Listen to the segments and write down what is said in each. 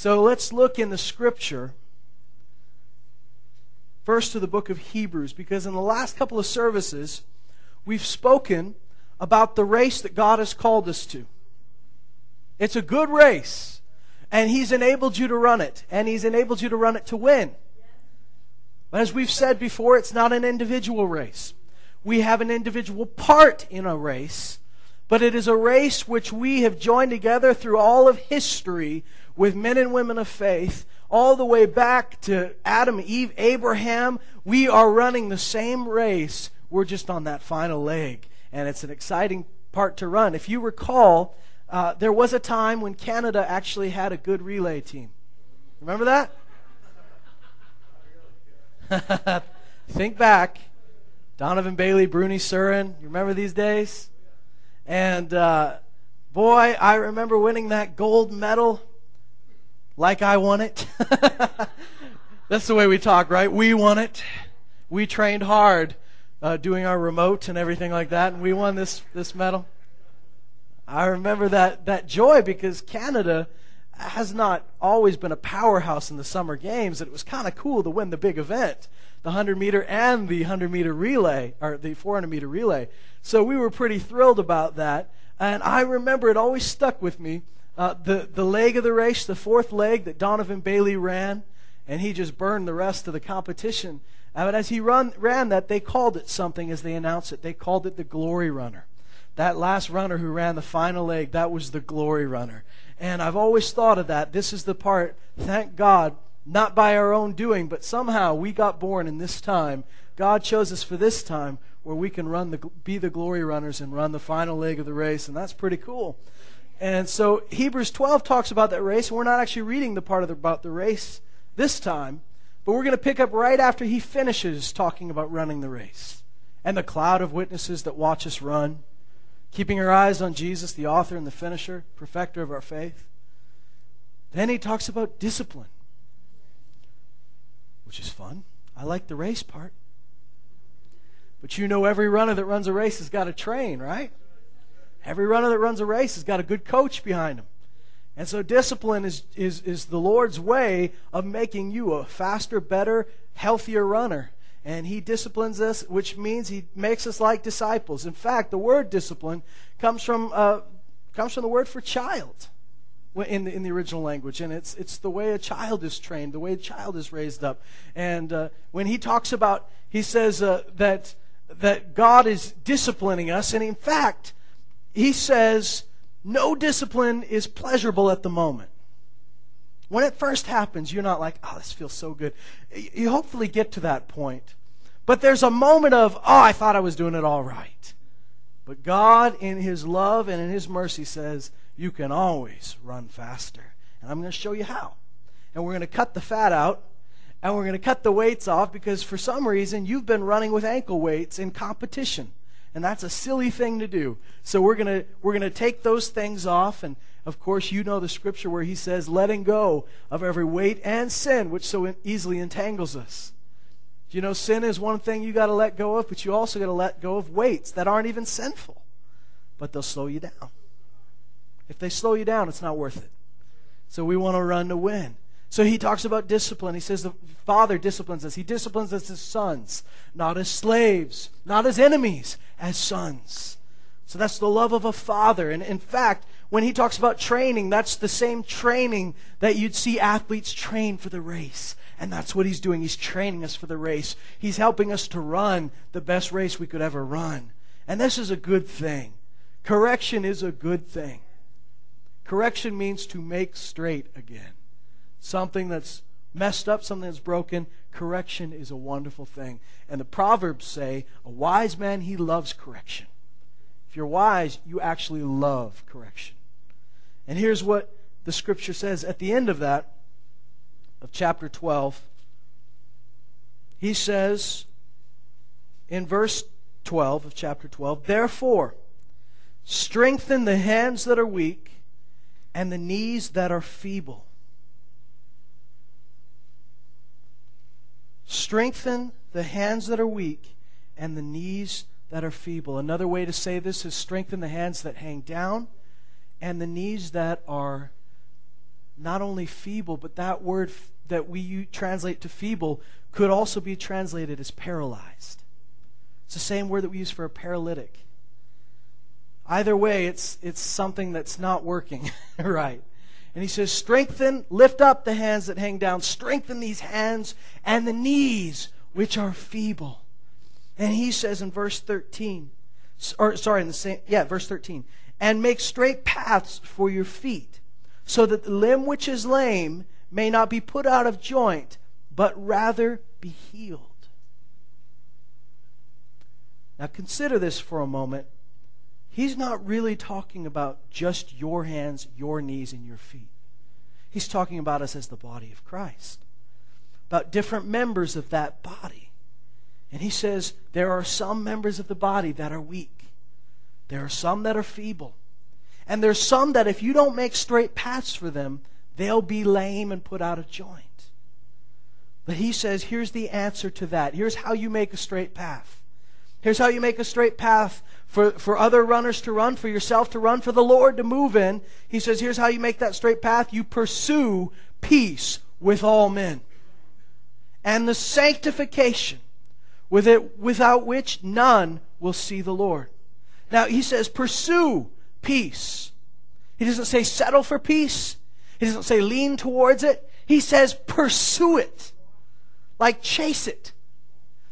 So let's look in the scripture first to the book of Hebrews, because in the last couple of services, we've spoken about the race that God has called us to. It's a good race, and He's enabled you to run it, and He's enabled you to run it to win. But as we've said before, it's not an individual race. We have an individual part in a race, but it is a race which we have joined together through all of history with men and women of faith all the way back to Adam, Eve, Abraham. We are running the same race. We're just on that final leg. And it's an exciting part to run. If you recall, uh, there was a time when Canada actually had a good relay team. Remember that? Think back. Donovan Bailey, Bruny Surin. You remember these days? And uh, boy, I remember winning that gold medal like I won it. That's the way we talk, right? We won it. We trained hard uh, doing our remote and everything like that, and we won this, this medal. I remember that, that joy because Canada has not always been a powerhouse in the summer games, and it was kind of cool to win the big event the 100 meter and the 100 meter relay, or the 400 meter relay. So we were pretty thrilled about that. And I remember it always stuck with me uh, the, the leg of the race, the fourth leg that Donovan Bailey ran, and he just burned the rest of the competition. Uh, but as he run, ran that, they called it something as they announced it. They called it the glory runner. That last runner who ran the final leg, that was the glory runner. And I've always thought of that. This is the part, thank God, not by our own doing, but somehow we got born in this time. God chose us for this time where we can run the, be the glory runners and run the final leg of the race, and that's pretty cool. And so Hebrews 12 talks about that race, we're not actually reading the part the, about the race this time, but we're going to pick up right after he finishes talking about running the race and the cloud of witnesses that watch us run, keeping our eyes on Jesus, the author and the finisher, perfecter of our faith. Then he talks about discipline, which is fun. I like the race part. But you know, every runner that runs a race has got to train, right? Every runner that runs a race has got a good coach behind him. And so discipline is, is, is the Lord's way of making you a faster, better, healthier runner. And He disciplines us, which means He makes us like disciples. In fact, the word discipline comes from, uh, comes from the word for child in the, in the original language. And it's, it's the way a child is trained, the way a child is raised up. And uh, when He talks about, He says uh, that, that God is disciplining us. And in fact, he says, no discipline is pleasurable at the moment. When it first happens, you're not like, oh, this feels so good. You hopefully get to that point. But there's a moment of, oh, I thought I was doing it all right. But God, in His love and in His mercy, says, you can always run faster. And I'm going to show you how. And we're going to cut the fat out and we're going to cut the weights off because for some reason you've been running with ankle weights in competition and that's a silly thing to do. So we're going to we're going to take those things off and of course you know the scripture where he says letting go of every weight and sin which so easily entangles us. You know sin is one thing you got to let go of, but you also got to let go of weights that aren't even sinful, but they'll slow you down. If they slow you down, it's not worth it. So we want to run to win. So he talks about discipline. He says the Father disciplines us. He disciplines us as sons, not as slaves, not as enemies, as sons. So that's the love of a father. And in fact, when he talks about training, that's the same training that you'd see athletes train for the race. And that's what he's doing. He's training us for the race. He's helping us to run the best race we could ever run. And this is a good thing. Correction is a good thing. Correction means to make straight again something that's messed up, something that's broken, correction is a wonderful thing. And the Proverbs say, a wise man, he loves correction. If you're wise, you actually love correction. And here's what the scripture says at the end of that, of chapter 12. He says in verse 12 of chapter 12, Therefore, strengthen the hands that are weak and the knees that are feeble Strengthen the hands that are weak and the knees that are feeble. Another way to say this is strengthen the hands that hang down and the knees that are not only feeble, but that word that we translate to feeble could also be translated as paralyzed. It's the same word that we use for a paralytic. Either way, it's, it's something that's not working right. And he says, Strengthen, lift up the hands that hang down, strengthen these hands and the knees which are feeble. And he says in verse 13, or sorry, in the same, yeah, verse 13, and make straight paths for your feet, so that the limb which is lame may not be put out of joint, but rather be healed. Now consider this for a moment. He's not really talking about just your hands, your knees, and your feet. He's talking about us as the body of Christ, about different members of that body. And he says there are some members of the body that are weak, there are some that are feeble, and there's some that if you don't make straight paths for them, they'll be lame and put out of joint. But he says, here's the answer to that. Here's how you make a straight path. Here's how you make a straight path for, for other runners to run, for yourself to run, for the Lord to move in. He says, here's how you make that straight path. You pursue peace with all men. And the sanctification with it, without which none will see the Lord. Now, he says, pursue peace. He doesn't say settle for peace. He doesn't say lean towards it. He says pursue it. Like chase it.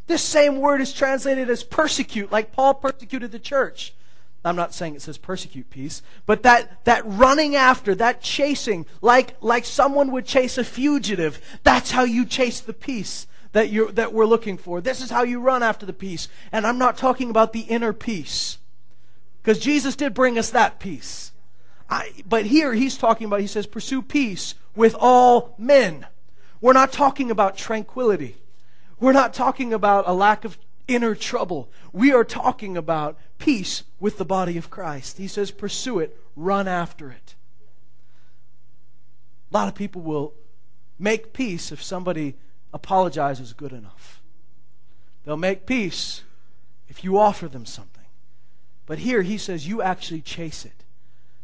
This same word is translated as persecute, like Paul persecuted the church. I'm not saying it says persecute peace, but that, that running after, that chasing, like, like someone would chase a fugitive, that's how you chase the peace that, you're, that we're looking for. This is how you run after the peace. And I'm not talking about the inner peace, because Jesus did bring us that peace. I, but here he's talking about, he says, pursue peace with all men. We're not talking about tranquility. We're not talking about a lack of inner trouble. We are talking about peace with the body of Christ. He says, pursue it, run after it. A lot of people will make peace if somebody apologizes good enough. They'll make peace if you offer them something. But here he says, you actually chase it.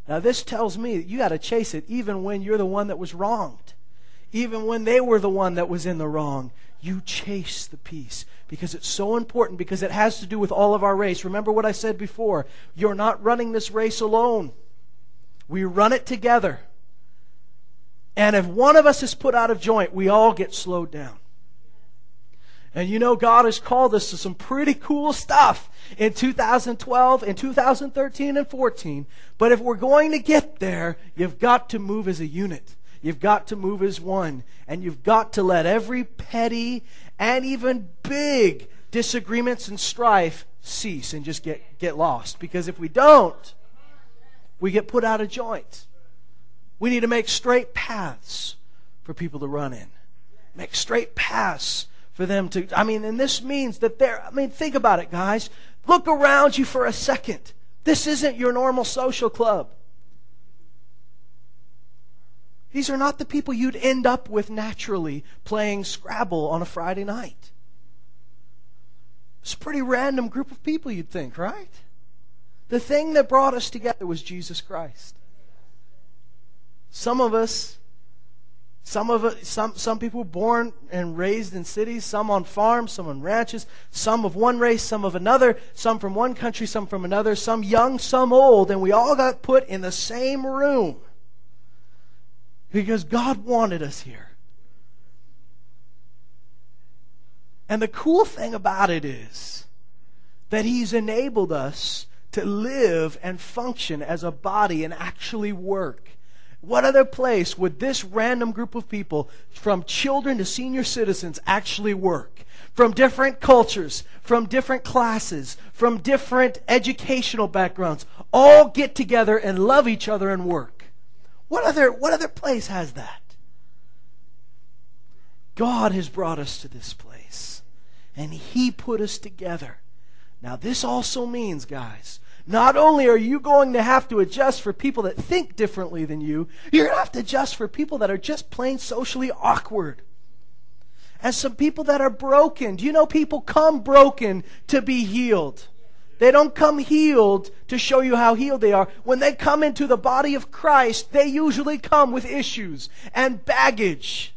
Now, this tells me that you got to chase it even when you're the one that was wronged. Even when they were the one that was in the wrong, you chase the peace because it's so important because it has to do with all of our race. Remember what I said before you're not running this race alone, we run it together. And if one of us is put out of joint, we all get slowed down. And you know, God has called us to some pretty cool stuff in 2012, in 2013, and 14. But if we're going to get there, you've got to move as a unit. You've got to move as one. And you've got to let every petty and even big disagreements and strife cease and just get, get lost. Because if we don't, we get put out of joint. We need to make straight paths for people to run in. Make straight paths for them to. I mean, and this means that they're. I mean, think about it, guys. Look around you for a second. This isn't your normal social club. These are not the people you'd end up with naturally playing Scrabble on a Friday night. It's a pretty random group of people, you'd think, right? The thing that brought us together was Jesus Christ. Some of us some of it, some, some people born and raised in cities, some on farms, some on ranches, some of one race, some of another, some from one country, some from another, some young, some old, and we all got put in the same room because God wanted us here. And the cool thing about it is that He's enabled us to live and function as a body and actually work what other place would this random group of people, from children to senior citizens, actually work? From different cultures, from different classes, from different educational backgrounds, all get together and love each other and work. What other, what other place has that? God has brought us to this place, and He put us together. Now, this also means, guys, not only are you going to have to adjust for people that think differently than you, you're going to have to adjust for people that are just plain socially awkward. And some people that are broken. Do you know people come broken to be healed? They don't come healed to show you how healed they are. When they come into the body of Christ, they usually come with issues and baggage.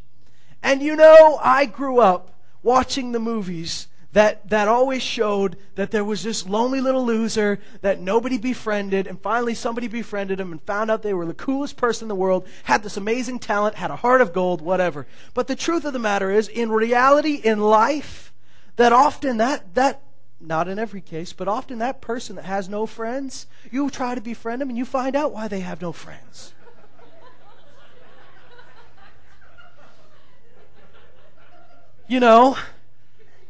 And you know, I grew up watching the movies that, that always showed that there was this lonely little loser that nobody befriended, and finally somebody befriended him and found out they were the coolest person in the world, had this amazing talent, had a heart of gold, whatever. But the truth of the matter is, in reality, in life, that often that, that, not in every case, but often that person that has no friends, you try to befriend them and you find out why they have no friends. you know,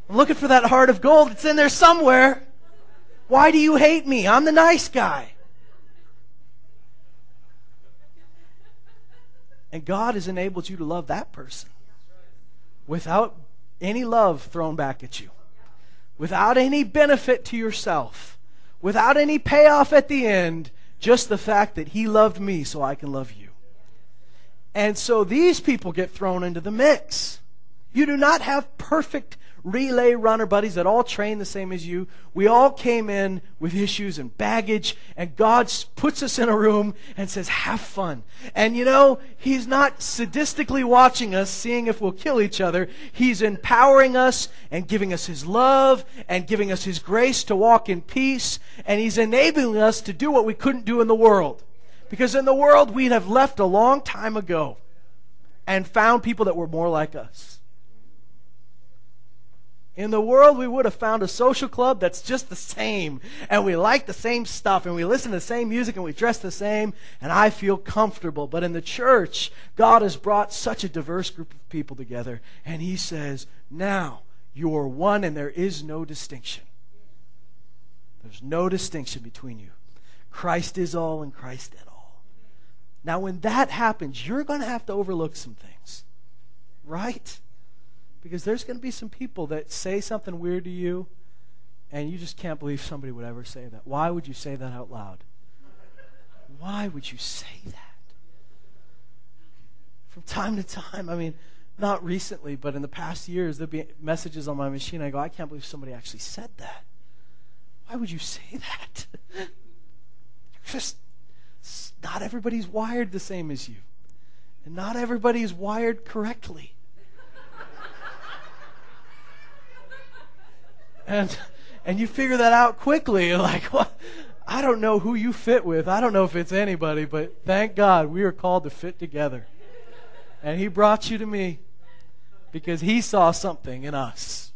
I'm looking for that heart of gold. It's in there somewhere. Why do you hate me? I'm the nice guy. And God has enabled you to love that person without any love thrown back at you, without any benefit to yourself, without any payoff at the end, just the fact that He loved me so I can love you. And so these people get thrown into the mix. You do not have perfect relay runner buddies that all train the same as you. We all came in with issues and baggage, and God puts us in a room and says, Have fun. And you know, He's not sadistically watching us, seeing if we'll kill each other. He's empowering us and giving us His love and giving us His grace to walk in peace, and He's enabling us to do what we couldn't do in the world. Because in the world, we'd have left a long time ago and found people that were more like us. In the world, we would have found a social club that's just the same, and we like the same stuff, and we listen to the same music, and we dress the same, and I feel comfortable. But in the church, God has brought such a diverse group of people together, and He says, Now you are one, and there is no distinction. There's no distinction between you. Christ is all, and Christ in all. Now, when that happens, you're going to have to overlook some things, right? Because there's going to be some people that say something weird to you, and you just can't believe somebody would ever say that. Why would you say that out loud? Why would you say that? From time to time, I mean, not recently, but in the past years, there'll be messages on my machine. I go, I can't believe somebody actually said that. Why would you say that? just not everybody's wired the same as you, and not everybody is wired correctly. And and you figure that out quickly. You're like, what? I don't know who you fit with. I don't know if it's anybody, but thank God we are called to fit together. And He brought you to me because He saw something in us.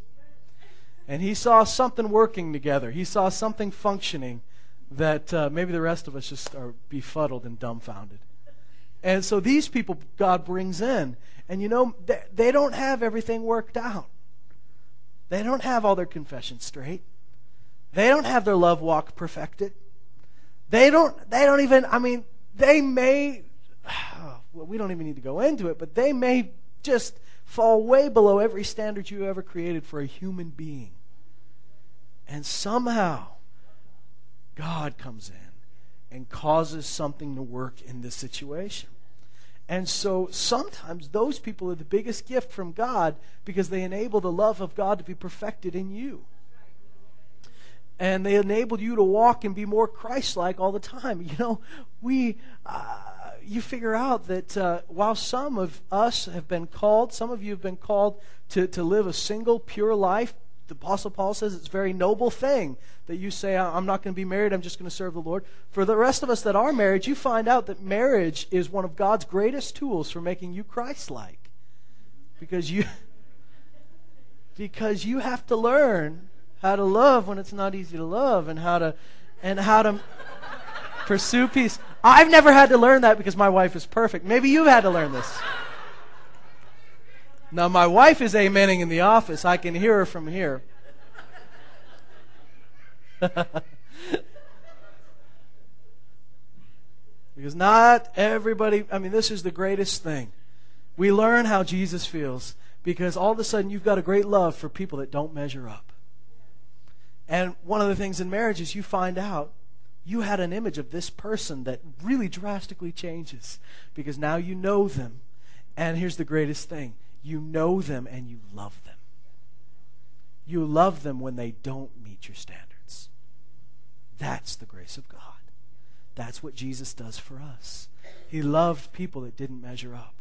And He saw something working together. He saw something functioning that uh, maybe the rest of us just are befuddled and dumbfounded. And so these people God brings in. And you know, they, they don't have everything worked out. They don't have all their confessions straight. They don't have their love walk perfected. They don't they don't even I mean, they may well, we don't even need to go into it, but they may just fall way below every standard you ever created for a human being. And somehow God comes in and causes something to work in this situation. And so sometimes those people are the biggest gift from God because they enable the love of God to be perfected in you. And they enable you to walk and be more Christ like all the time. You know, we, uh, you figure out that uh, while some of us have been called, some of you have been called to, to live a single, pure life, the Apostle Paul says it's a very noble thing that you say, I'm not going to be married, I'm just going to serve the Lord. For the rest of us that are married, you find out that marriage is one of God's greatest tools for making you Christ like. Because you, because you have to learn how to love when it's not easy to love and how to, and how to pursue peace. I've never had to learn that because my wife is perfect. Maybe you've had to learn this. Now, my wife is amening in the office. I can hear her from here. because not everybody, I mean, this is the greatest thing. We learn how Jesus feels because all of a sudden you've got a great love for people that don't measure up. And one of the things in marriage is you find out you had an image of this person that really drastically changes because now you know them. And here's the greatest thing you know them and you love them. You love them when they don't meet your standards. That's the grace of God. That's what Jesus does for us. He loved people that didn't measure up.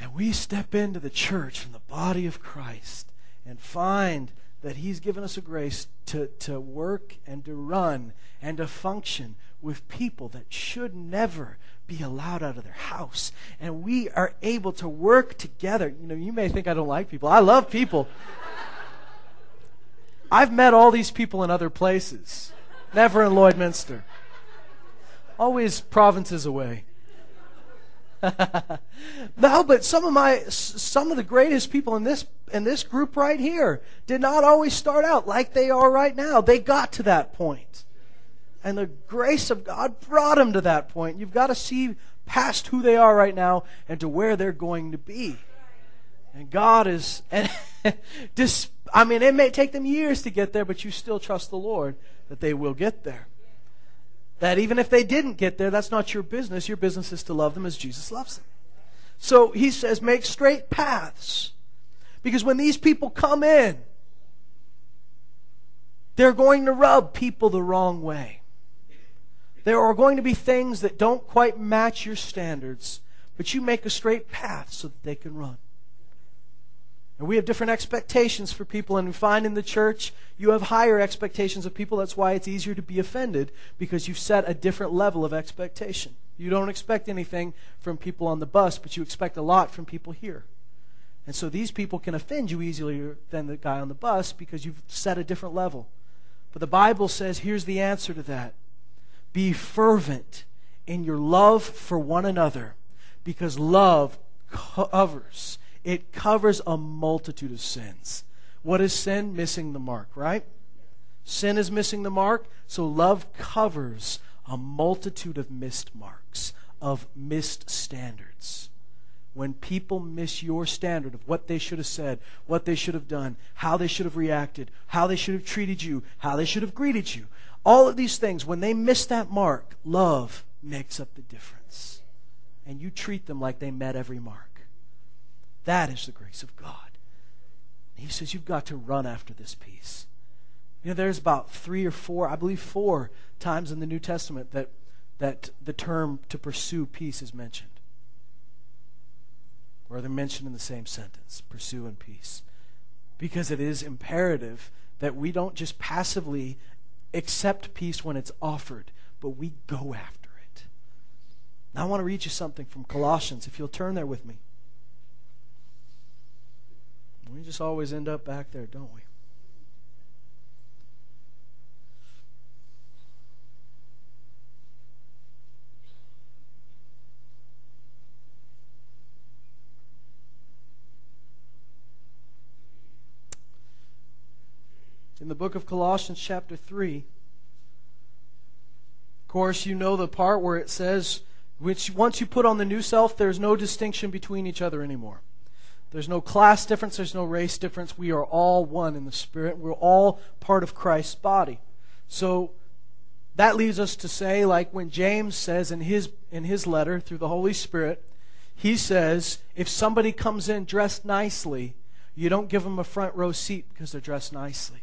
And we step into the church from the body of Christ and find that He's given us a grace to, to work and to run and to function with people that should never be allowed out of their house. And we are able to work together. You know, you may think I don't like people. I love people. I've met all these people in other places, never in Lloydminster. Always provinces away. no, but some of my some of the greatest people in this in this group right here did not always start out like they are right now. They got to that point. And the grace of God brought them to that point. You've got to see past who they are right now and to where they're going to be. And God is and just I mean it may take them years to get there, but you still trust the Lord that they will get there. That even if they didn't get there, that's not your business. Your business is to love them as Jesus loves them. So he says, make straight paths. Because when these people come in, they're going to rub people the wrong way. There are going to be things that don't quite match your standards, but you make a straight path so that they can run. And we have different expectations for people, and we find in the church you have higher expectations of people. That's why it's easier to be offended, because you've set a different level of expectation. You don't expect anything from people on the bus, but you expect a lot from people here. And so these people can offend you easier than the guy on the bus because you've set a different level. But the Bible says here's the answer to that be fervent in your love for one another, because love covers it covers a multitude of sins. What is sin? Missing the mark, right? Sin is missing the mark, so love covers a multitude of missed marks, of missed standards. When people miss your standard of what they should have said, what they should have done, how they should have reacted, how they should have treated you, how they should have greeted you, all of these things, when they miss that mark, love makes up the difference. And you treat them like they met every mark. That is the grace of God. He says you've got to run after this peace. You know, there's about three or four, I believe four times in the New Testament that, that the term to pursue peace is mentioned. Or they're mentioned in the same sentence pursue and peace. Because it is imperative that we don't just passively accept peace when it's offered, but we go after it. Now, I want to read you something from Colossians, if you'll turn there with me. We just always end up back there, don't we? in the book of Colossians, chapter 3. Of course, you know the part where it says, which once you put on the new self, there's no distinction between each other anymore. There's no class difference, there's no race difference. We are all one in the Spirit. We're all part of Christ's body. So that leads us to say, like when James says in his, in his letter through the Holy Spirit, he says, if somebody comes in dressed nicely, you don't give them a front row seat because they're dressed nicely.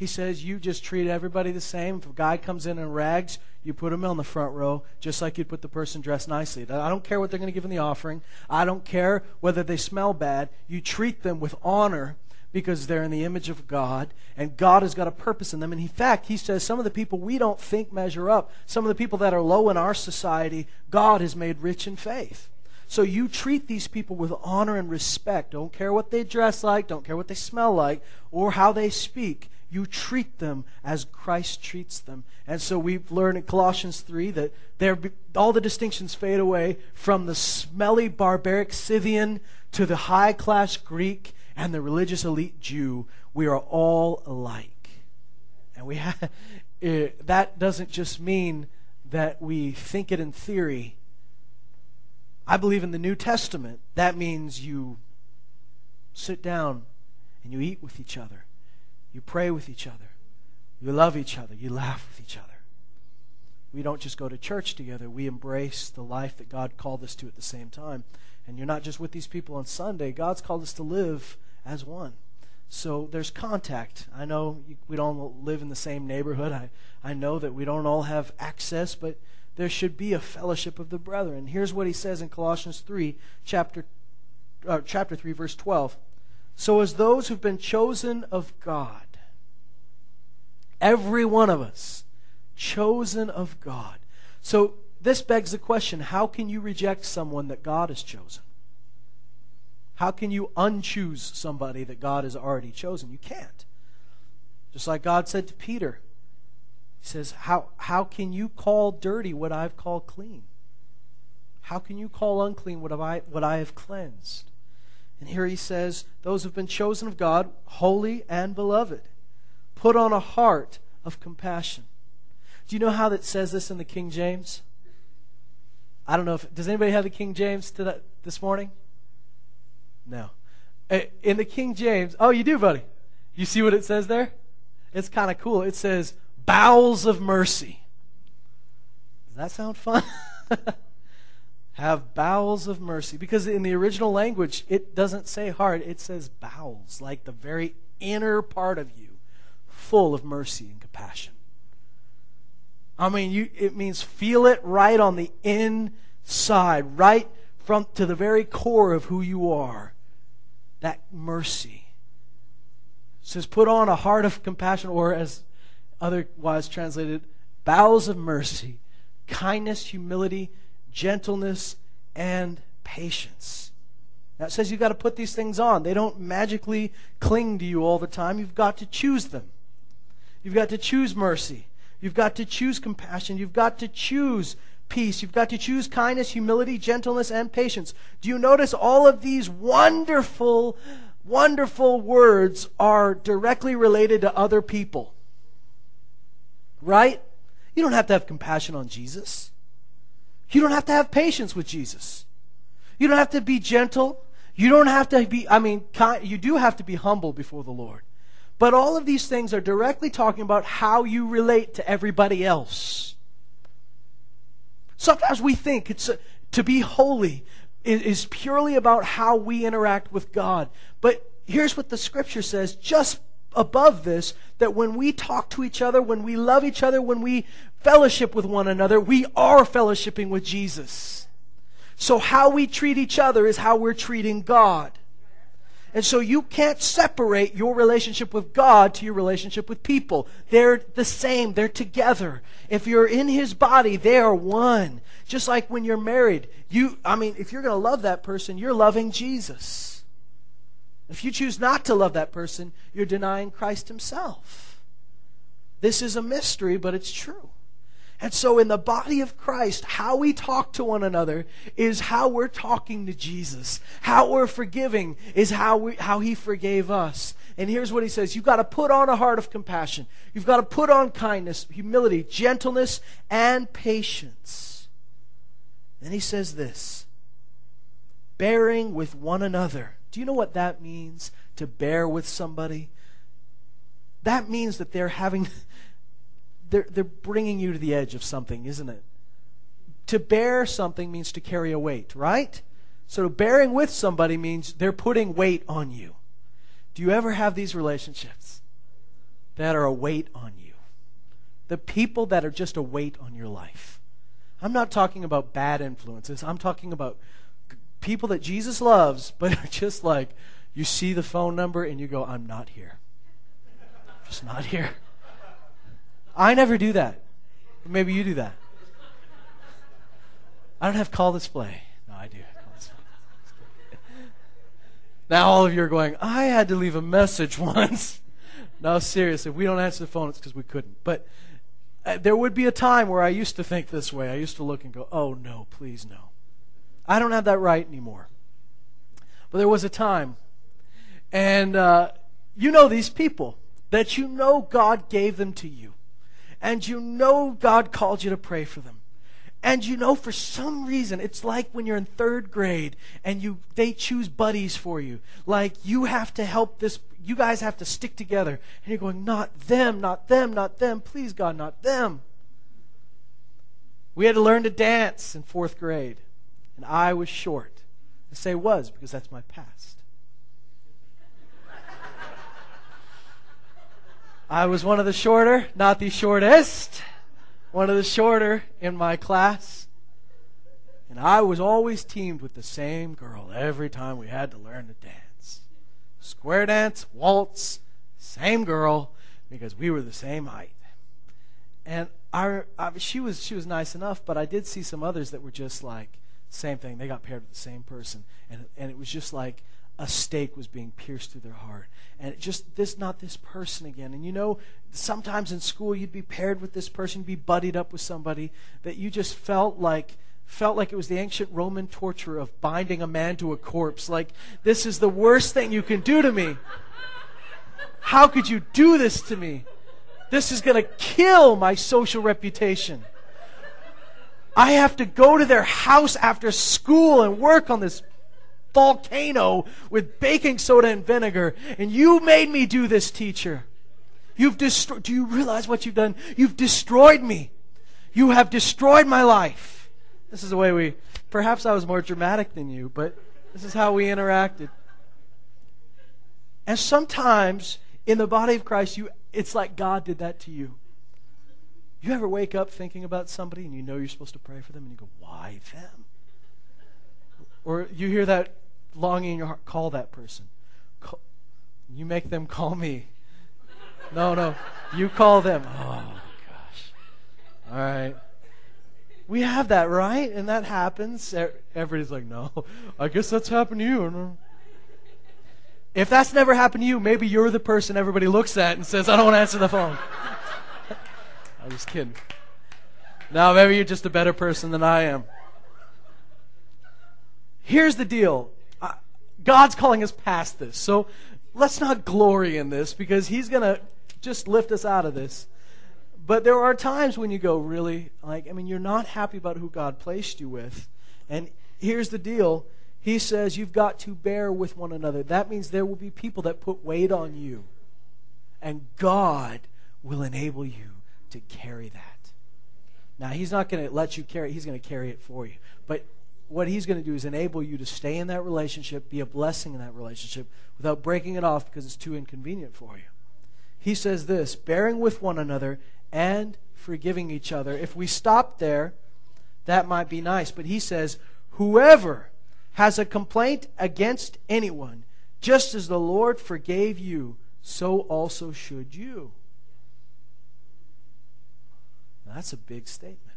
He says you just treat everybody the same. If a guy comes in in rags, you put him on the front row, just like you'd put the person dressed nicely. I don't care what they're going to give in the offering. I don't care whether they smell bad. You treat them with honor because they're in the image of God, and God has got a purpose in them. And in fact, he says some of the people we don't think measure up, some of the people that are low in our society, God has made rich in faith. So you treat these people with honor and respect. Don't care what they dress like, don't care what they smell like, or how they speak you treat them as Christ treats them. And so we've learned in Colossians 3 that there, all the distinctions fade away from the smelly, barbaric Scythian to the high class Greek and the religious elite Jew. We are all alike. And we it, eh, that doesn't just mean that we think it in theory. I believe in the New Testament, that means you sit down and you eat with each other you pray with each other. You love each other. You laugh with each other. We don't just go to church together. We embrace the life that God called us to at the same time. And you're not just with these people on Sunday. God's called us to live as one. So there's contact. I know we don't live in the same neighborhood. I, I know that we don't all have access, but there should be a fellowship of the brethren. Here's what he says in Colossians 3, chapter, uh, chapter 3, verse 12. So as those who've been chosen of God, every one of us, chosen of God. So this begs the question how can you reject someone that God has chosen? How can you unchoose somebody that God has already chosen? You can't. Just like God said to Peter, He says, How, how can you call dirty what I've called clean? How can you call unclean what, have I, what I have cleansed? And here he says, Those who've been chosen of God, holy and beloved, put on a heart of compassion. Do you know how that says this in the King James? I don't know if does anybody have the King James that this morning? No. Uh, in the King James, oh, you do, buddy. You see what it says there? It's kind of cool. It says bowels of mercy. Does that sound fun? have bowels of mercy because in the original language it doesn't say heart, it says bowels, like the very inner part of you, full of mercy and compassion. I mean, you, it means feel it right on the inside, right from to the very core of who you are. That mercy. It says, put on a heart of compassion, or as otherwise translated, bowels of mercy, kindness, humility, gentleness, and patience. Now it says you've got to put these things on. They don't magically cling to you all the time. You've got to choose them. You've got to choose mercy. You've got to choose compassion. You've got to choose peace. You've got to choose kindness, humility, gentleness, and patience. Do you notice all of these wonderful, wonderful words are directly related to other people? Right? You don't have to have compassion on Jesus. You don't have to have patience with Jesus. You don't have to be gentle. You don't have to be, I mean, you do have to be humble before the Lord. But all of these things are directly talking about how you relate to everybody else. Sometimes we think it's a, to be holy is, is purely about how we interact with God. But here's what the scripture says just above this that when we talk to each other, when we love each other, when we fellowship with one another, we are fellowshipping with Jesus. So how we treat each other is how we're treating God. And so you can't separate your relationship with God to your relationship with people. They're the same. They're together. If you're in His body, they are one. Just like when you're married, you, I mean, if you're going to love that person, you're loving Jesus. If you choose not to love that person, you're denying Christ Himself. This is a mystery, but it's true. And so, in the body of Christ, how we talk to one another is how we're talking to Jesus. How we're forgiving is how, we, how He forgave us. And here's what He says You've got to put on a heart of compassion, you've got to put on kindness, humility, gentleness, and patience. Then He says this bearing with one another. Do you know what that means to bear with somebody? That means that they're having they're, they're bringing you to the edge of something, isn't it? To bear something means to carry a weight, right? So bearing with somebody means they're putting weight on you. Do you ever have these relationships that are a weight on you? The people that are just a weight on your life. I'm not talking about bad influences. I'm talking about people that Jesus loves, but are just like, you see the phone number and you go, I'm not here. Just not here. I never do that. Maybe you do that. I don't have call display. No, I do. now all of you are going, I had to leave a message once. no, seriously, if we don't answer the phone, it's because we couldn't. But uh, there would be a time where I used to think this way. I used to look and go, oh, no, please, no. I don't have that right anymore. But there was a time. And uh, you know these people that you know God gave them to you and you know God called you to pray for them. And you know, for some reason, it's like when you're in third grade and you they choose buddies for you. Like you have to help this. You guys have to stick together, and you're going, not them, not them, not them. Please, God, not them. We had to learn to dance in fourth grade, and I was short. I say was because that's my past. I was one of the shorter, not the shortest, one of the shorter in my class. And I was always teamed with the same girl every time we had to learn to dance. Square dance, waltz, same girl, because we were the same height. And I, I, she was she was nice enough, but I did see some others that were just like same thing. They got paired with the same person, and and it was just like a stake was being pierced through their heart. And just this, not this person again. And you know, sometimes in school you'd be paired with this person, you'd be buddied up with somebody that you just felt like felt like it was the ancient Roman torture of binding a man to a corpse. Like, this is the worst thing you can do to me. How could you do this to me? This is going to kill my social reputation. I have to go to their house after school and work on this volcano with baking soda and vinegar. And you made me do this, teacher. You've destroyed, do you realize what you've done? You've destroyed me. You have destroyed my life. This is the way we, perhaps I was more dramatic than you, but this is how we interacted. And sometimes in the body of Christ, you, it's like God did that to you. You ever wake up thinking about somebody and you know you're supposed to pray for them and you go, why them? Or you hear that longing in your heart, call that person. Call, you make them call me. No, no. You call them. Oh, gosh. All right. We have that, right? And that happens. Everybody's like, no, I guess that's happened to you. If that's never happened to you, maybe you're the person everybody looks at and says, I don't want to answer the phone. I'm just kidding. Now, maybe you're just a better person than I am. Here's the deal God's calling us past this. So let's not glory in this because He's going to just lift us out of this. But there are times when you go, really? Like, I mean, you're not happy about who God placed you with. And here's the deal He says you've got to bear with one another. That means there will be people that put weight on you. And God will enable you to carry that. Now, He's not going to let you carry it, He's going to carry it for you. But what he's going to do is enable you to stay in that relationship, be a blessing in that relationship, without breaking it off because it's too inconvenient for you. He says this bearing with one another and forgiving each other. If we stop there, that might be nice. But he says, whoever has a complaint against anyone, just as the Lord forgave you, so also should you. That's a big statement.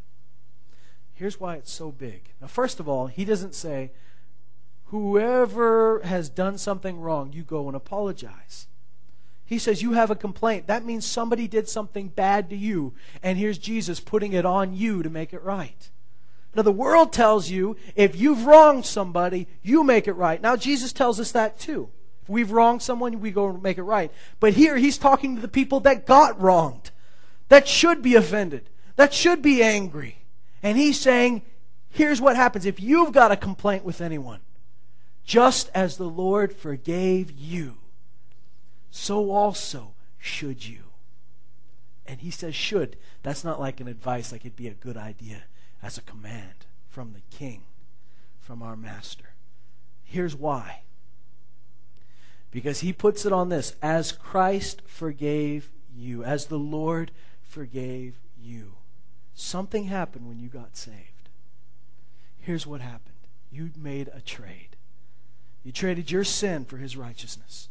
Here's why it's so big. Now, first of all, he doesn't say, whoever has done something wrong, you go and apologize. He says, You have a complaint. That means somebody did something bad to you, and here's Jesus putting it on you to make it right. Now, the world tells you if you've wronged somebody, you make it right. Now, Jesus tells us that too. If we've wronged someone, we go and make it right. But here, he's talking to the people that got wronged, that should be offended, that should be angry. And he's saying, here's what happens if you've got a complaint with anyone. Just as the Lord forgave you, so also should you. And he says should. That's not like an advice, like it'd be a good idea. That's a command from the king, from our master. Here's why. Because he puts it on this as Christ forgave you, as the Lord forgave you. Something happened when you got saved. Here's what happened you made a trade. You traded your sin for his righteousness.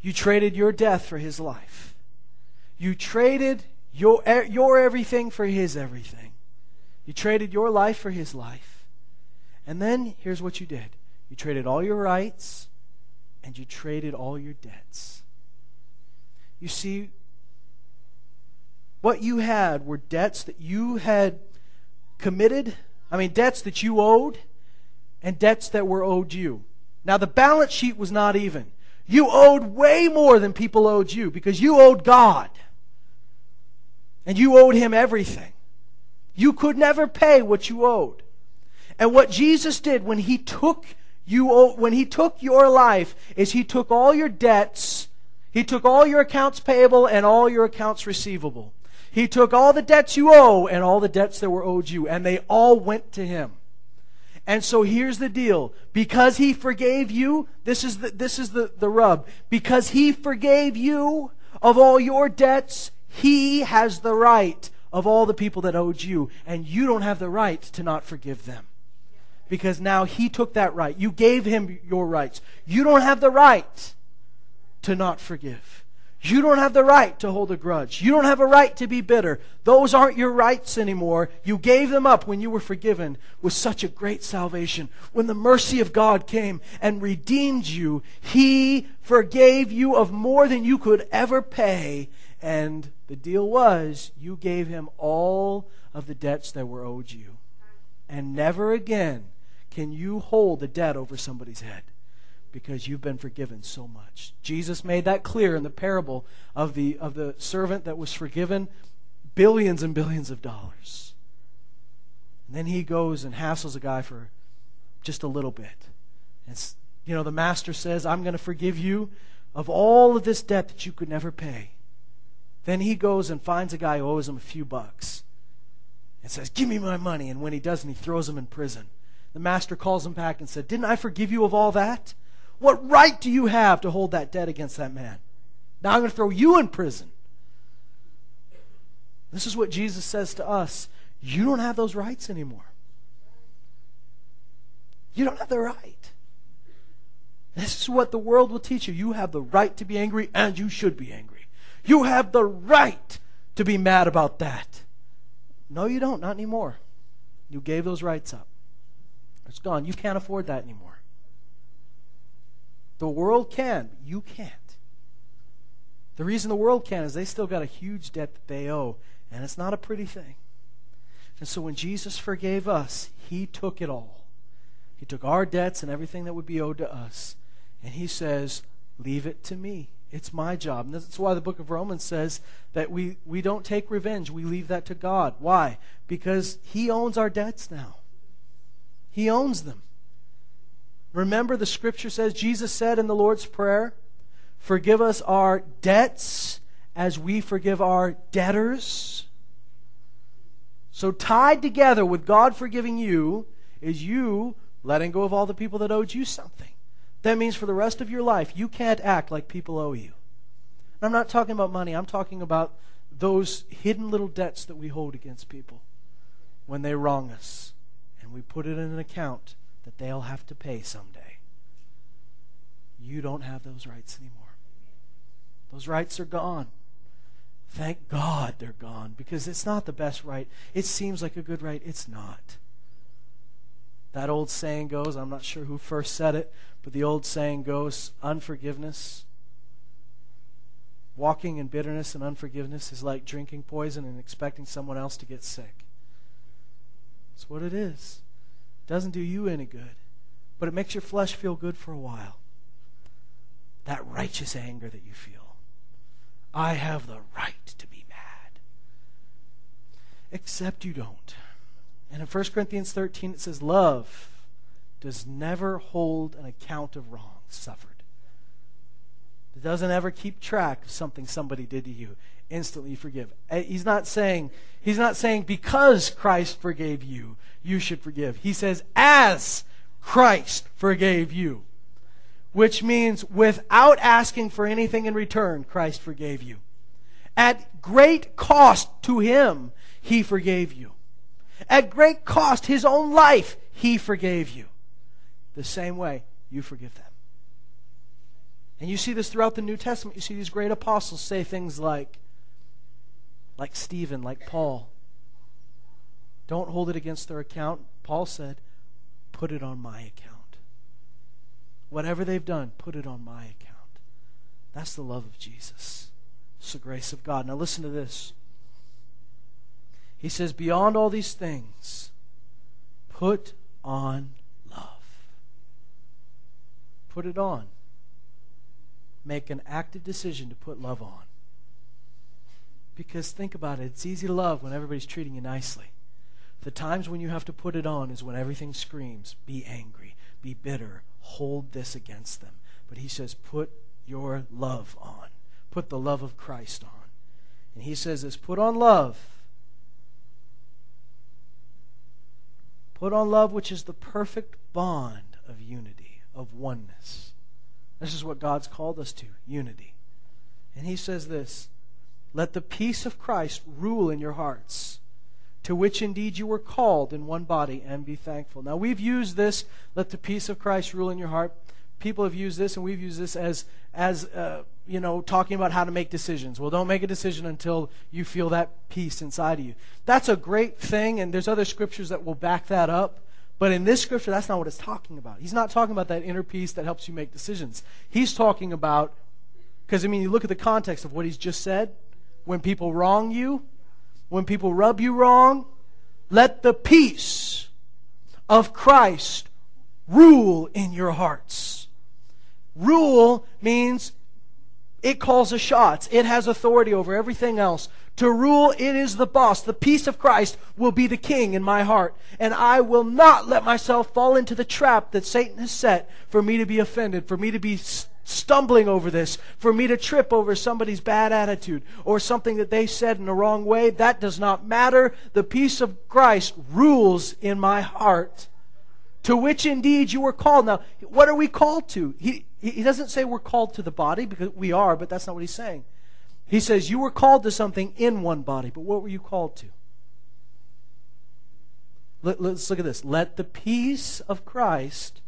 You traded your death for his life. You traded your, your everything for his everything. You traded your life for his life. And then here's what you did you traded all your rights and you traded all your debts. You see, what you had were debts that you had committed, I mean, debts that you owed, and debts that were owed you. Now, the balance sheet was not even. You owed way more than people owed you because you owed God. And you owed Him everything. You could never pay what you owed. And what Jesus did when He took you, when He took your life, is He took all your debts, He took all your accounts payable and all your accounts receivable. He took all the debts you owe and all the debts that were owed you, and they all went to him. And so here's the deal. Because he forgave you, this is the, this is the, the rub. Because he forgave you, of all your debts, he has the right of all the people that owed you, and you don't have the right to not forgive them. Because now he took that right. You gave him your rights. You don't have the right to not forgive. You don't have the right to hold a grudge. You don't have a right to be bitter. Those aren't your rights anymore. You gave them up when you were forgiven with such a great salvation. When the mercy of God came and redeemed you, He forgave you of more than you could ever pay. And the deal was you gave Him all of the debts that were owed you. And never again can you hold a debt over somebody's head because you've been forgiven so much. Jesus made that clear in the parable of the, of the servant that was forgiven billions and billions of dollars. And then he goes and hassles a guy for just a little bit. And, you know, the master says, I'm going to forgive you of all of this debt that you could never pay. Then he goes and finds a guy who owes him a few bucks and says, Give me my money. And when he doesn't, he throws him in prison. The master calls him back and said, Didn't I forgive you of all that? What right do you have to hold that debt against that man? Now I'm going to throw you in prison. This is what Jesus says to us. You don't have those rights anymore. You don't have the right. This is what the world will teach you. You have the right to be angry, and you should be angry. You have the right to be mad about that. No, you don't. Not anymore. You gave those rights up. It's gone. You can't afford that anymore. The world can, you can't. The reason the world can is they still got a huge debt that they owe, and it's not a pretty thing. And so when Jesus forgave us, he took it all. He took our debts and everything that would be owed to us, and he says, Leave it to me. It's my job. And that's why the book of Romans says that we, we don't take revenge, we leave that to God. Why? Because he owns our debts now, he owns them. Remember, the scripture says, Jesus said in the Lord's Prayer, Forgive us our debts as we forgive our debtors. So, tied together with God forgiving you is you letting go of all the people that owed you something. That means for the rest of your life, you can't act like people owe you. And I'm not talking about money, I'm talking about those hidden little debts that we hold against people when they wrong us. And we put it in an account that they'll have to pay someday. You don't have those rights anymore. Those rights are gone. Thank God they're gone because it's not the best right. It seems like a good right, it's not. That old saying goes, I'm not sure who first said it, but the old saying goes unforgiveness. Walking in bitterness and unforgiveness is like drinking poison and expecting someone else to get sick. That's what it is. Doesn't do you any good, but it makes your flesh feel good for a while. That righteous anger that you feel. I have the right to be mad. Except you don't. And in 1 Corinthians 13, it says, Love does never hold an account of wrongs suffered. It doesn't ever keep track of something somebody did to you. Instantly forgive. Eh, he's not saying, he's not saying because Christ forgave you, you should forgive. He says, as Christ forgave you. Which means without asking for anything in return, Christ forgave you. At great cost to him, he forgave you. At great cost, his own life, he forgave you. The same way, you forgive them. And you see this throughout the New Testament. You see these great apostles say things like, like Stephen, like Paul, don't hold it against their account. Paul said, put it on my account. Whatever they've done, put it on my account. That's the love of Jesus. It's the grace of God. Now listen to this. He says, beyond all these things, put on love. Put it on. Make an active decision to put love on. Because think about it, it's easy to love when everybody's treating you nicely. The times when you have to put it on is when everything screams, be angry, be bitter, hold this against them. But he says, put your love on. Put the love of Christ on. And he says this put on love. Put on love, which is the perfect bond of unity, of oneness. This is what God's called us to unity. And he says this Let the peace of Christ rule in your hearts, to which indeed you were called in one body, and be thankful. Now, we've used this, let the peace of Christ rule in your heart. People have used this, and we've used this as, as uh, you know, talking about how to make decisions. Well, don't make a decision until you feel that peace inside of you. That's a great thing, and there's other scriptures that will back that up. But in this scripture, that's not what it's talking about. He's not talking about that inner peace that helps you make decisions. He's talking about, because I mean, you look at the context of what he's just said. When people wrong you, when people rub you wrong, let the peace of Christ rule in your hearts. Rule means it calls the shots. It has authority over everything else. To rule, it is the boss. The peace of Christ will be the king in my heart. And I will not let myself fall into the trap that Satan has set for me to be offended, for me to be stumbling over this, for me to trip over somebody's bad attitude or something that they said in the wrong way. That does not matter. The peace of Christ rules in my heart, to which indeed you were called. Now, what are we called to? He, he doesn't say we're called to the body because we are, but that's not what he's saying. He says, You were called to something in one body, but what were you called to? Let, us look at this. Let the peace of Christ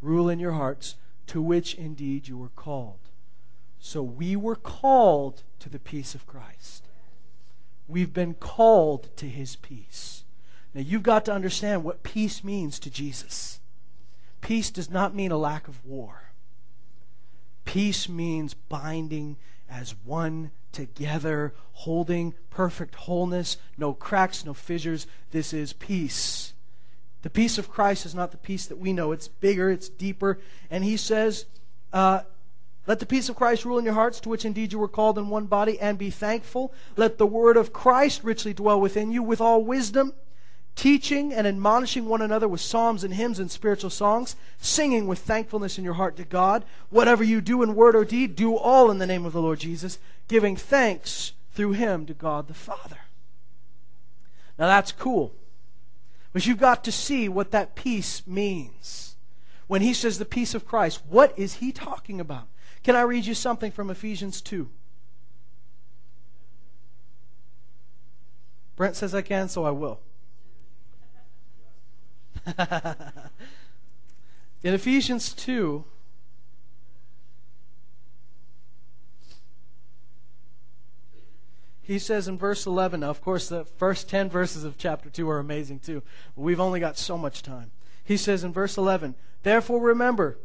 rule in your hearts, to which indeed you were called. So we were called to the peace of Christ. We've been called to his peace. Now you've got to understand what peace means to Jesus. Peace does not mean a lack of war. Peace means binding as one together, holding perfect wholeness, no cracks, no fissures. This is peace. The peace of Christ is not the peace that we know. It's bigger, it's deeper. And he says, uh, Let the peace of Christ rule in your hearts, to which indeed you were called in one body, and be thankful. Let the word of Christ richly dwell within you with all wisdom teaching and admonishing one another with psalms and hymns and spiritual songs, singing with thankfulness in your heart to God. Whatever you do in word or deed, do all in the name of the Lord Jesus, giving thanks through him to God the Father. Now that's cool. But you've got to see what that peace means. When he says the peace of Christ, what is he talking about? Can I read you something from Ephesians 2? Brent says I can, so I will. In Ephesians 2, he says in verse 11, now of course, the first 10 verses of chapter 2 are amazing too. We've only got so much time. He says in verse 11, Therefore remember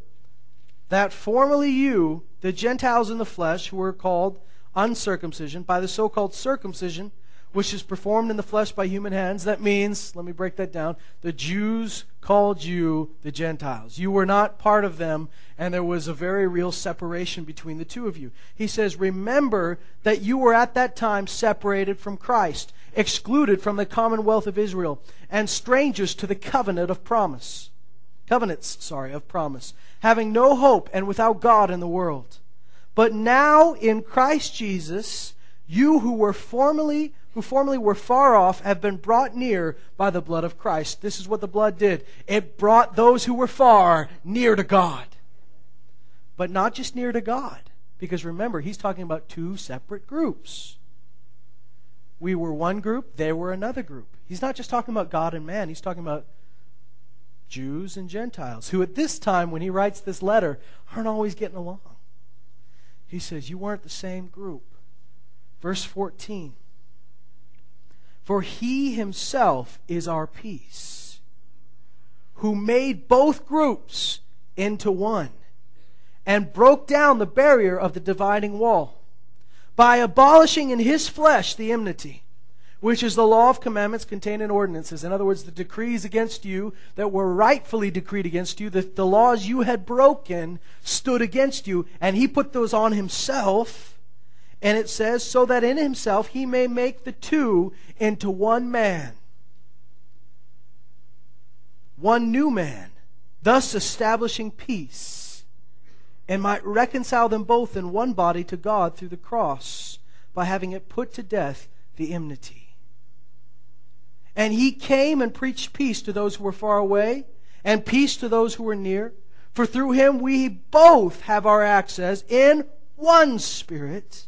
that formerly you, the Gentiles in the flesh, who were called uncircumcision, by the so called circumcision, which is performed in the flesh by human hands. That means, let me break that down, the Jews called you the Gentiles. You were not part of them, and there was a very real separation between the two of you. He says, Remember that you were at that time separated from Christ, excluded from the commonwealth of Israel, and strangers to the covenant of promise. Covenants, sorry, of promise, having no hope and without God in the world. But now in Christ Jesus, you who were formerly who formerly were far off have been brought near by the blood of Christ. This is what the blood did. It brought those who were far near to God. But not just near to God, because remember, he's talking about two separate groups. We were one group, they were another group. He's not just talking about God and man, he's talking about Jews and Gentiles, who at this time, when he writes this letter, aren't always getting along. He says, You weren't the same group. Verse 14 For he himself is our peace, who made both groups into one and broke down the barrier of the dividing wall by abolishing in his flesh the enmity, which is the law of commandments contained in ordinances. In other words, the decrees against you that were rightfully decreed against you, the, the laws you had broken stood against you, and he put those on himself and it says, so that in himself he may make the two into one man, one new man, thus establishing peace, and might reconcile them both in one body to God through the cross, by having it put to death the enmity. And he came and preached peace to those who were far away, and peace to those who were near. For through him we both have our access in one spirit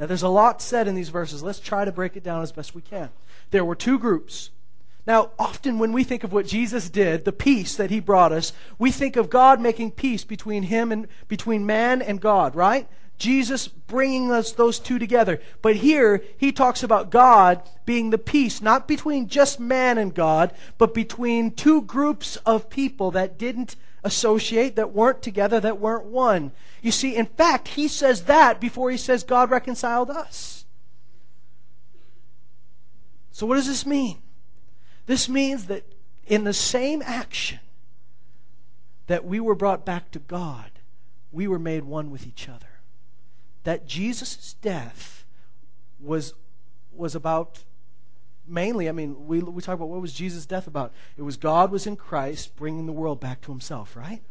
Now, there's a lot said in these verses. Let's try to break it down as best we can. There were two groups. Now, often when we think of what Jesus did, the peace that he brought us, we think of God making peace between him and between man and God, right? Jesus bringing us those two together. But here he talks about God being the peace, not between just man and God, but between two groups of people that didn't associate, that weren't together, that weren't one. You see, in fact, he says that before he says God reconciled us. So, what does this mean? This means that in the same action that we were brought back to God, we were made one with each other. That Jesus' death was, was about mainly, I mean, we, we talk about what was Jesus' death about? It was God was in Christ bringing the world back to himself, right?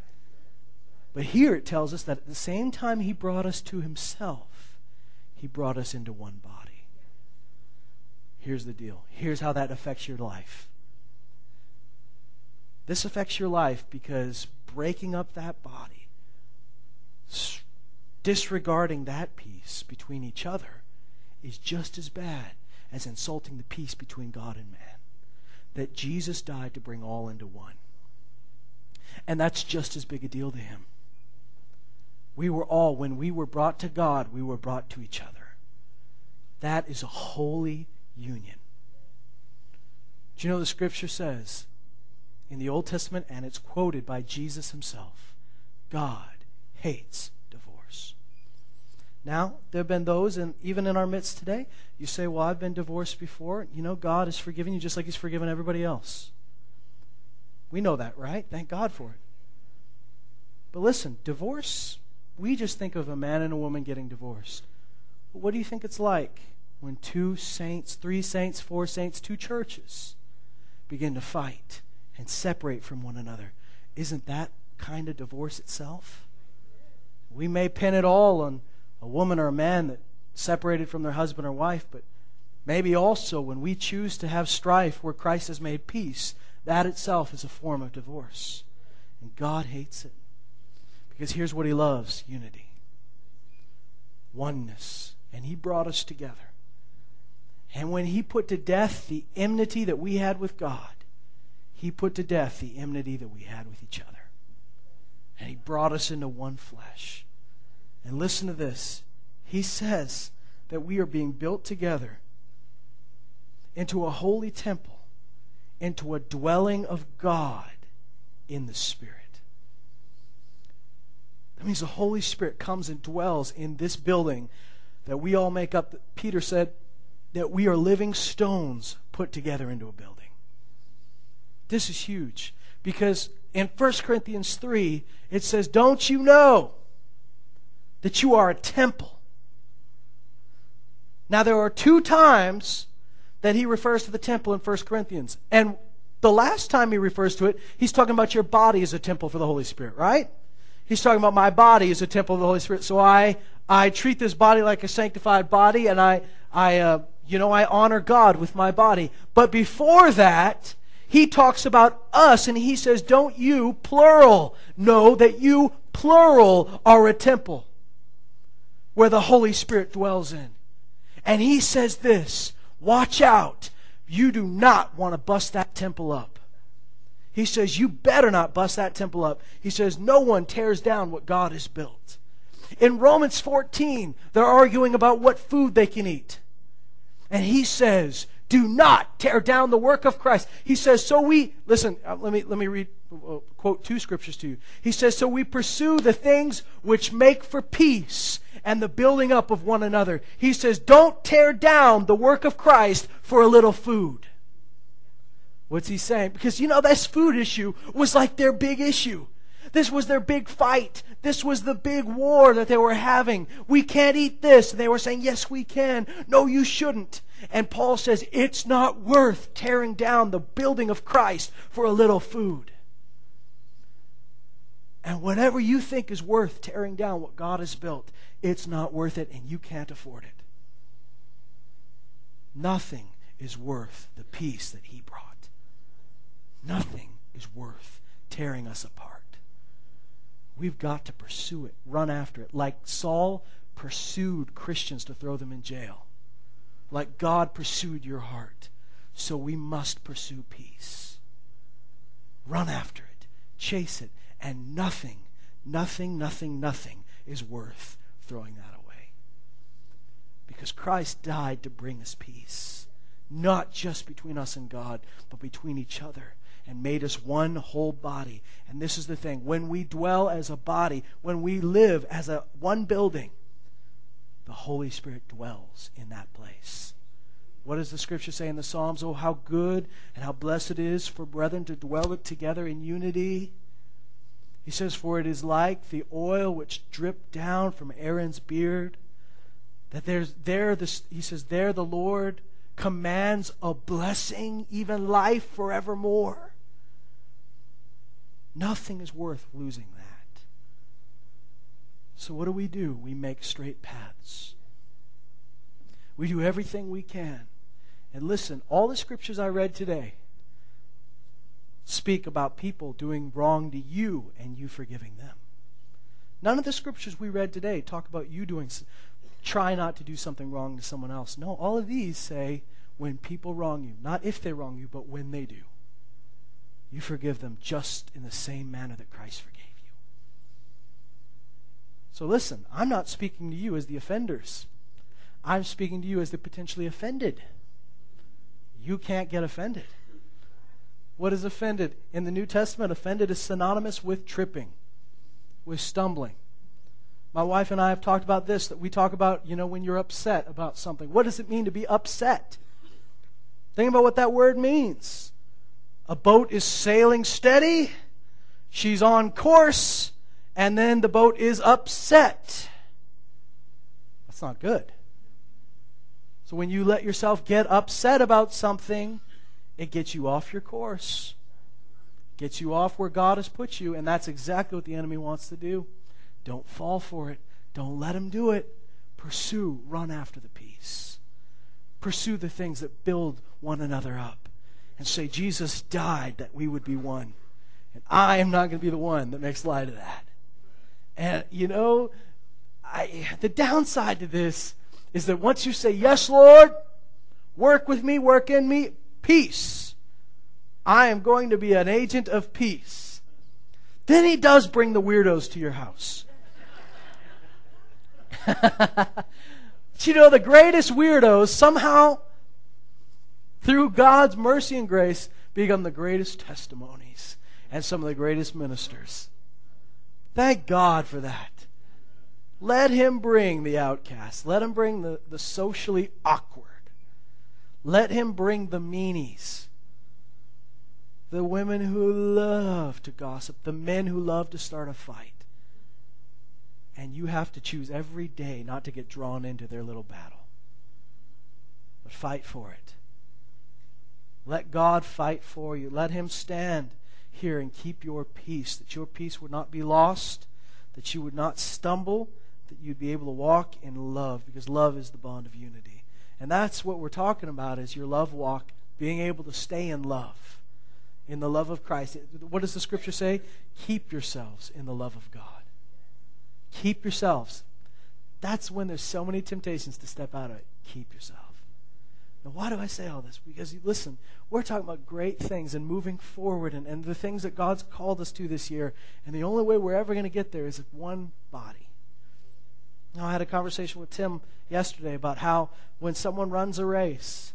But here it tells us that at the same time he brought us to himself, he brought us into one body. Here's the deal. Here's how that affects your life. This affects your life because breaking up that body, disregarding that peace between each other, is just as bad as insulting the peace between God and man. That Jesus died to bring all into one. And that's just as big a deal to him. We were all, when we were brought to God, we were brought to each other. That is a holy union. Do you know the scripture says in the Old Testament, and it's quoted by Jesus himself God hates. Now, there have been those, and even in our midst today, you say, Well, I've been divorced before. You know, God has forgiven you just like He's forgiven everybody else. We know that, right? Thank God for it. But listen, divorce, we just think of a man and a woman getting divorced. But what do you think it's like when two saints, three saints, four saints, two churches begin to fight and separate from one another? Isn't that kind of divorce itself? We may pin it all on a woman or a man that separated from their husband or wife, but maybe also when we choose to have strife where Christ has made peace, that itself is a form of divorce. And God hates it. Because here's what He loves unity, oneness. And He brought us together. And when He put to death the enmity that we had with God, He put to death the enmity that we had with each other. And He brought us into one flesh. And listen to this. He says that we are being built together into a holy temple, into a dwelling of God in the Spirit. That means the Holy Spirit comes and dwells in this building that we all make up. Peter said that we are living stones put together into a building. This is huge because in 1 Corinthians 3, it says, Don't you know that you are a temple? Now, there are two times that he refers to the temple in 1 Corinthians. And the last time he refers to it, he's talking about your body as a temple for the Holy Spirit, right? He's talking about my body as a temple of the Holy Spirit. So I, I treat this body like a sanctified body, and I, I, uh, you know, I honor God with my body. But before that, he talks about us, and he says, "Don't you plural know that you plural are a temple where the Holy Spirit dwells in?" And he says this Watch out. You do not want to bust that temple up. He says, You better not bust that temple up. He says, No one tears down what God has built. In Romans 14, they're arguing about what food they can eat. And he says, Do not tear down the work of Christ. He says, So we, listen, uh, let me, let me read, uh, quote two scriptures to you. He says, So we pursue the things which make for peace and the building up of one another. He says, don't tear down the work of Christ for a little food. What's he saying? Because, you know, this food issue was like their big issue. This was their big fight. This was the big war that they were having. We can't eat this. And they were saying, yes, we can. No, you shouldn't. And Paul says it's not worth tearing down the building of Christ for a little food. And whatever you think is worth tearing down what God has built, it's not worth it and you can't afford it. Nothing is worth the peace that He brought. Nothing is worth tearing us apart. We've got to pursue it, run after it, like Saul pursued Christians to throw them in jail, like God pursued your heart. So we must pursue peace. Run after it, chase it, and nothing, nothing, nothing, nothing is worth throwing that away. Because Christ died to bring us peace, not just between us and God, but between each other and made us one whole body. And this is the thing when we dwell as a body, when we live as a one building, the Holy Spirit dwells in that place. What does the scripture say in the Psalms? Oh, how good and how blessed it is for brethren to dwell together in unity. He says, For it is like the oil which dripped down from Aaron's beard. That there's there this he says, there the Lord commands a blessing, even life forevermore. Nothing is worth losing that. So, what do we do? We make straight paths. We do everything we can. And listen, all the scriptures I read today speak about people doing wrong to you and you forgiving them. None of the scriptures we read today talk about you doing try not to do something wrong to someone else. No, all of these say when people wrong you, not if they wrong you, but when they do. You forgive them just in the same manner that Christ forgave you. So listen, I'm not speaking to you as the offenders. I'm speaking to you as the potentially offended. You can't get offended. What is offended? In the New Testament, offended is synonymous with tripping, with stumbling. My wife and I have talked about this that we talk about, you know, when you're upset about something. What does it mean to be upset? Think about what that word means. A boat is sailing steady, she's on course, and then the boat is upset. That's not good. So when you let yourself get upset about something, it gets you off your course, gets you off where God has put you, and that's exactly what the enemy wants to do. Don't fall for it. Don't let him do it. Pursue, run after the peace. Pursue the things that build one another up. And say, Jesus died that we would be one. And I am not going to be the one that makes light of that. And, you know, I, the downside to this is that once you say, Yes, Lord, work with me, work in me, peace. I am going to be an agent of peace. Then he does bring the weirdos to your house. you know, the greatest weirdos somehow, through God's mercy and grace, become the greatest testimonies and some of the greatest ministers. Thank God for that. Let him bring the outcast. Let him bring the, the socially awkward. Let him bring the meanies. The women who love to gossip. The men who love to start a fight. And you have to choose every day not to get drawn into their little battle, but fight for it. Let God fight for you. Let Him stand here and keep your peace, that your peace would not be lost, that you would not stumble, that you'd be able to walk in love because love is the bond of unity. And that's what we're talking about is your love walk, being able to stay in love, in the love of Christ. What does the scripture say? Keep yourselves in the love of God. Keep yourselves. That's when there's so many temptations to step out of it. Keep yourself. Now, why do I say all this? Because, listen, we're talking about great things and moving forward and, and the things that God's called us to this year. And the only way we're ever going to get there is one body. Now, I had a conversation with Tim yesterday about how when someone runs a race,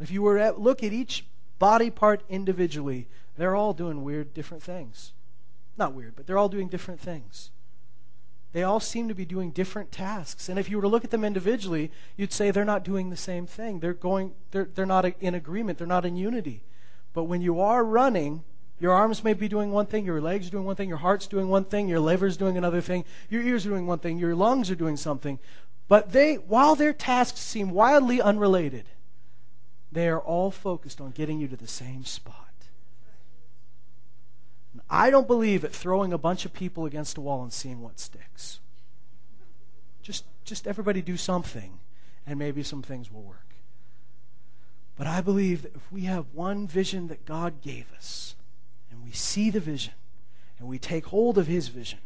if you were to look at each body part individually, they're all doing weird, different things. Not weird, but they're all doing different things. They all seem to be doing different tasks. And if you were to look at them individually, you'd say they're not doing the same thing. They're going they're, they're not in agreement, they're not in unity. But when you are running, your arms may be doing one thing, your legs are doing one thing, your heart's doing one thing, your liver's doing another thing, your ears are doing one thing, your lungs are doing something. But they, while their tasks seem wildly unrelated, they are all focused on getting you to the same spot. I don't believe at throwing a bunch of people against a wall and seeing what sticks. Just, just everybody do something, and maybe some things will work. But I believe that if we have one vision that God gave us, and we see the vision, and we take hold of His vision,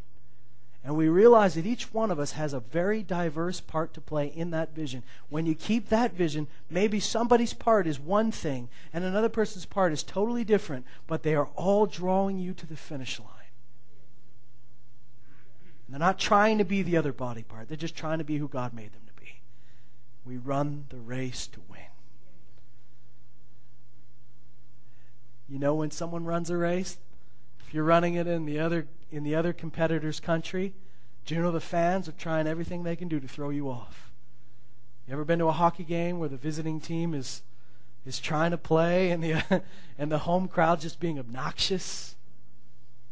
and we realize that each one of us has a very diverse part to play in that vision. When you keep that vision, maybe somebody's part is one thing and another person's part is totally different, but they are all drawing you to the finish line. And they're not trying to be the other body part, they're just trying to be who God made them to be. We run the race to win. You know when someone runs a race? If you're running it in the other in the other competitor's country, do you know the fans are trying everything they can do to throw you off? You ever been to a hockey game where the visiting team is is trying to play and the and the home crowd just being obnoxious?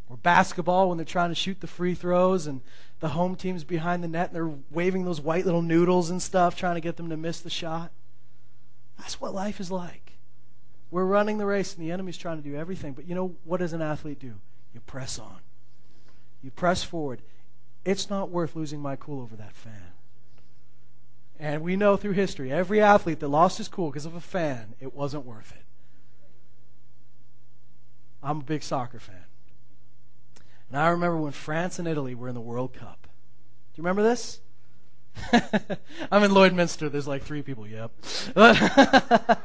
Or basketball when they're trying to shoot the free throws and the home team's behind the net and they're waving those white little noodles and stuff trying to get them to miss the shot. That's what life is like. We're running the race and the enemy's trying to do everything, but you know what does an athlete do? You press on. You press forward. It's not worth losing my cool over that fan. And we know through history, every athlete that lost his cool because of a fan, it wasn't worth it. I'm a big soccer fan. And I remember when France and Italy were in the World Cup. Do you remember this? I'm in Lloydminster. There's like three people. Yep.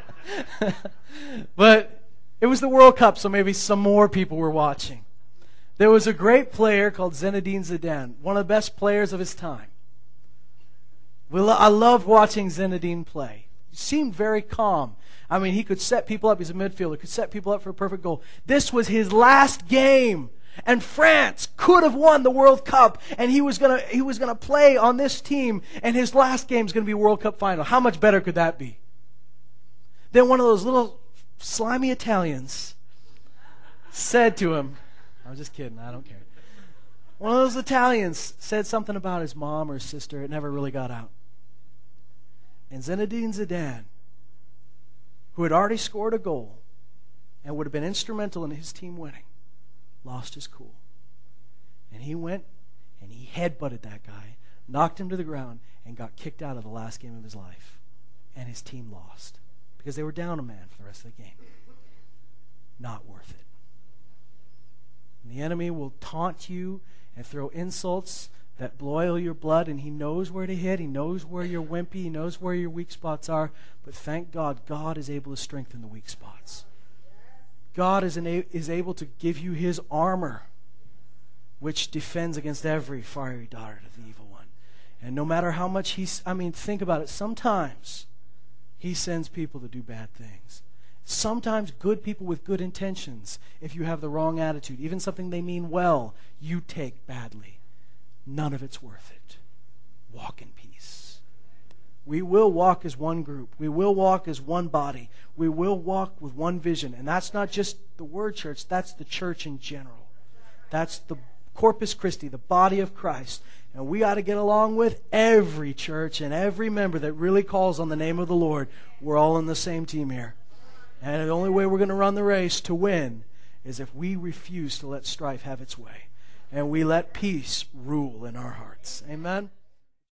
but it was the World Cup, so maybe some more people were watching. There was a great player called Zinedine Zidane, one of the best players of his time. I love watching Zinedine play. He seemed very calm. I mean, he could set people up. He's a midfielder, could set people up for a perfect goal. This was his last game. And France could have won the World Cup, and he was gonna he was gonna play on this team, and his last game is gonna be World Cup final. How much better could that be? Then one of those little slimy Italians said to him, I was just kidding. I don't care. One of those Italians said something about his mom or his sister. It never really got out. And Zinedine Zidane, who had already scored a goal and would have been instrumental in his team winning, lost his cool. And he went and he headbutted that guy, knocked him to the ground, and got kicked out of the last game of his life. And his team lost because they were down a man for the rest of the game. Not worth it. And the enemy will taunt you and throw insults that boil your blood, and he knows where to hit. He knows where you're wimpy. He knows where your weak spots are. But thank God, God is able to strengthen the weak spots. God is, is able to give you his armor, which defends against every fiery dart of the evil one. And no matter how much he's, I mean, think about it. Sometimes he sends people to do bad things. Sometimes good people with good intentions, if you have the wrong attitude, even something they mean well, you take badly. None of it's worth it. Walk in peace. We will walk as one group. We will walk as one body. We will walk with one vision. And that's not just the word church, that's the church in general. That's the Corpus Christi, the body of Christ. And we ought to get along with every church and every member that really calls on the name of the Lord. We're all in the same team here. And the only way we're going to run the race to win is if we refuse to let strife have its way and we let peace rule in our hearts. Amen.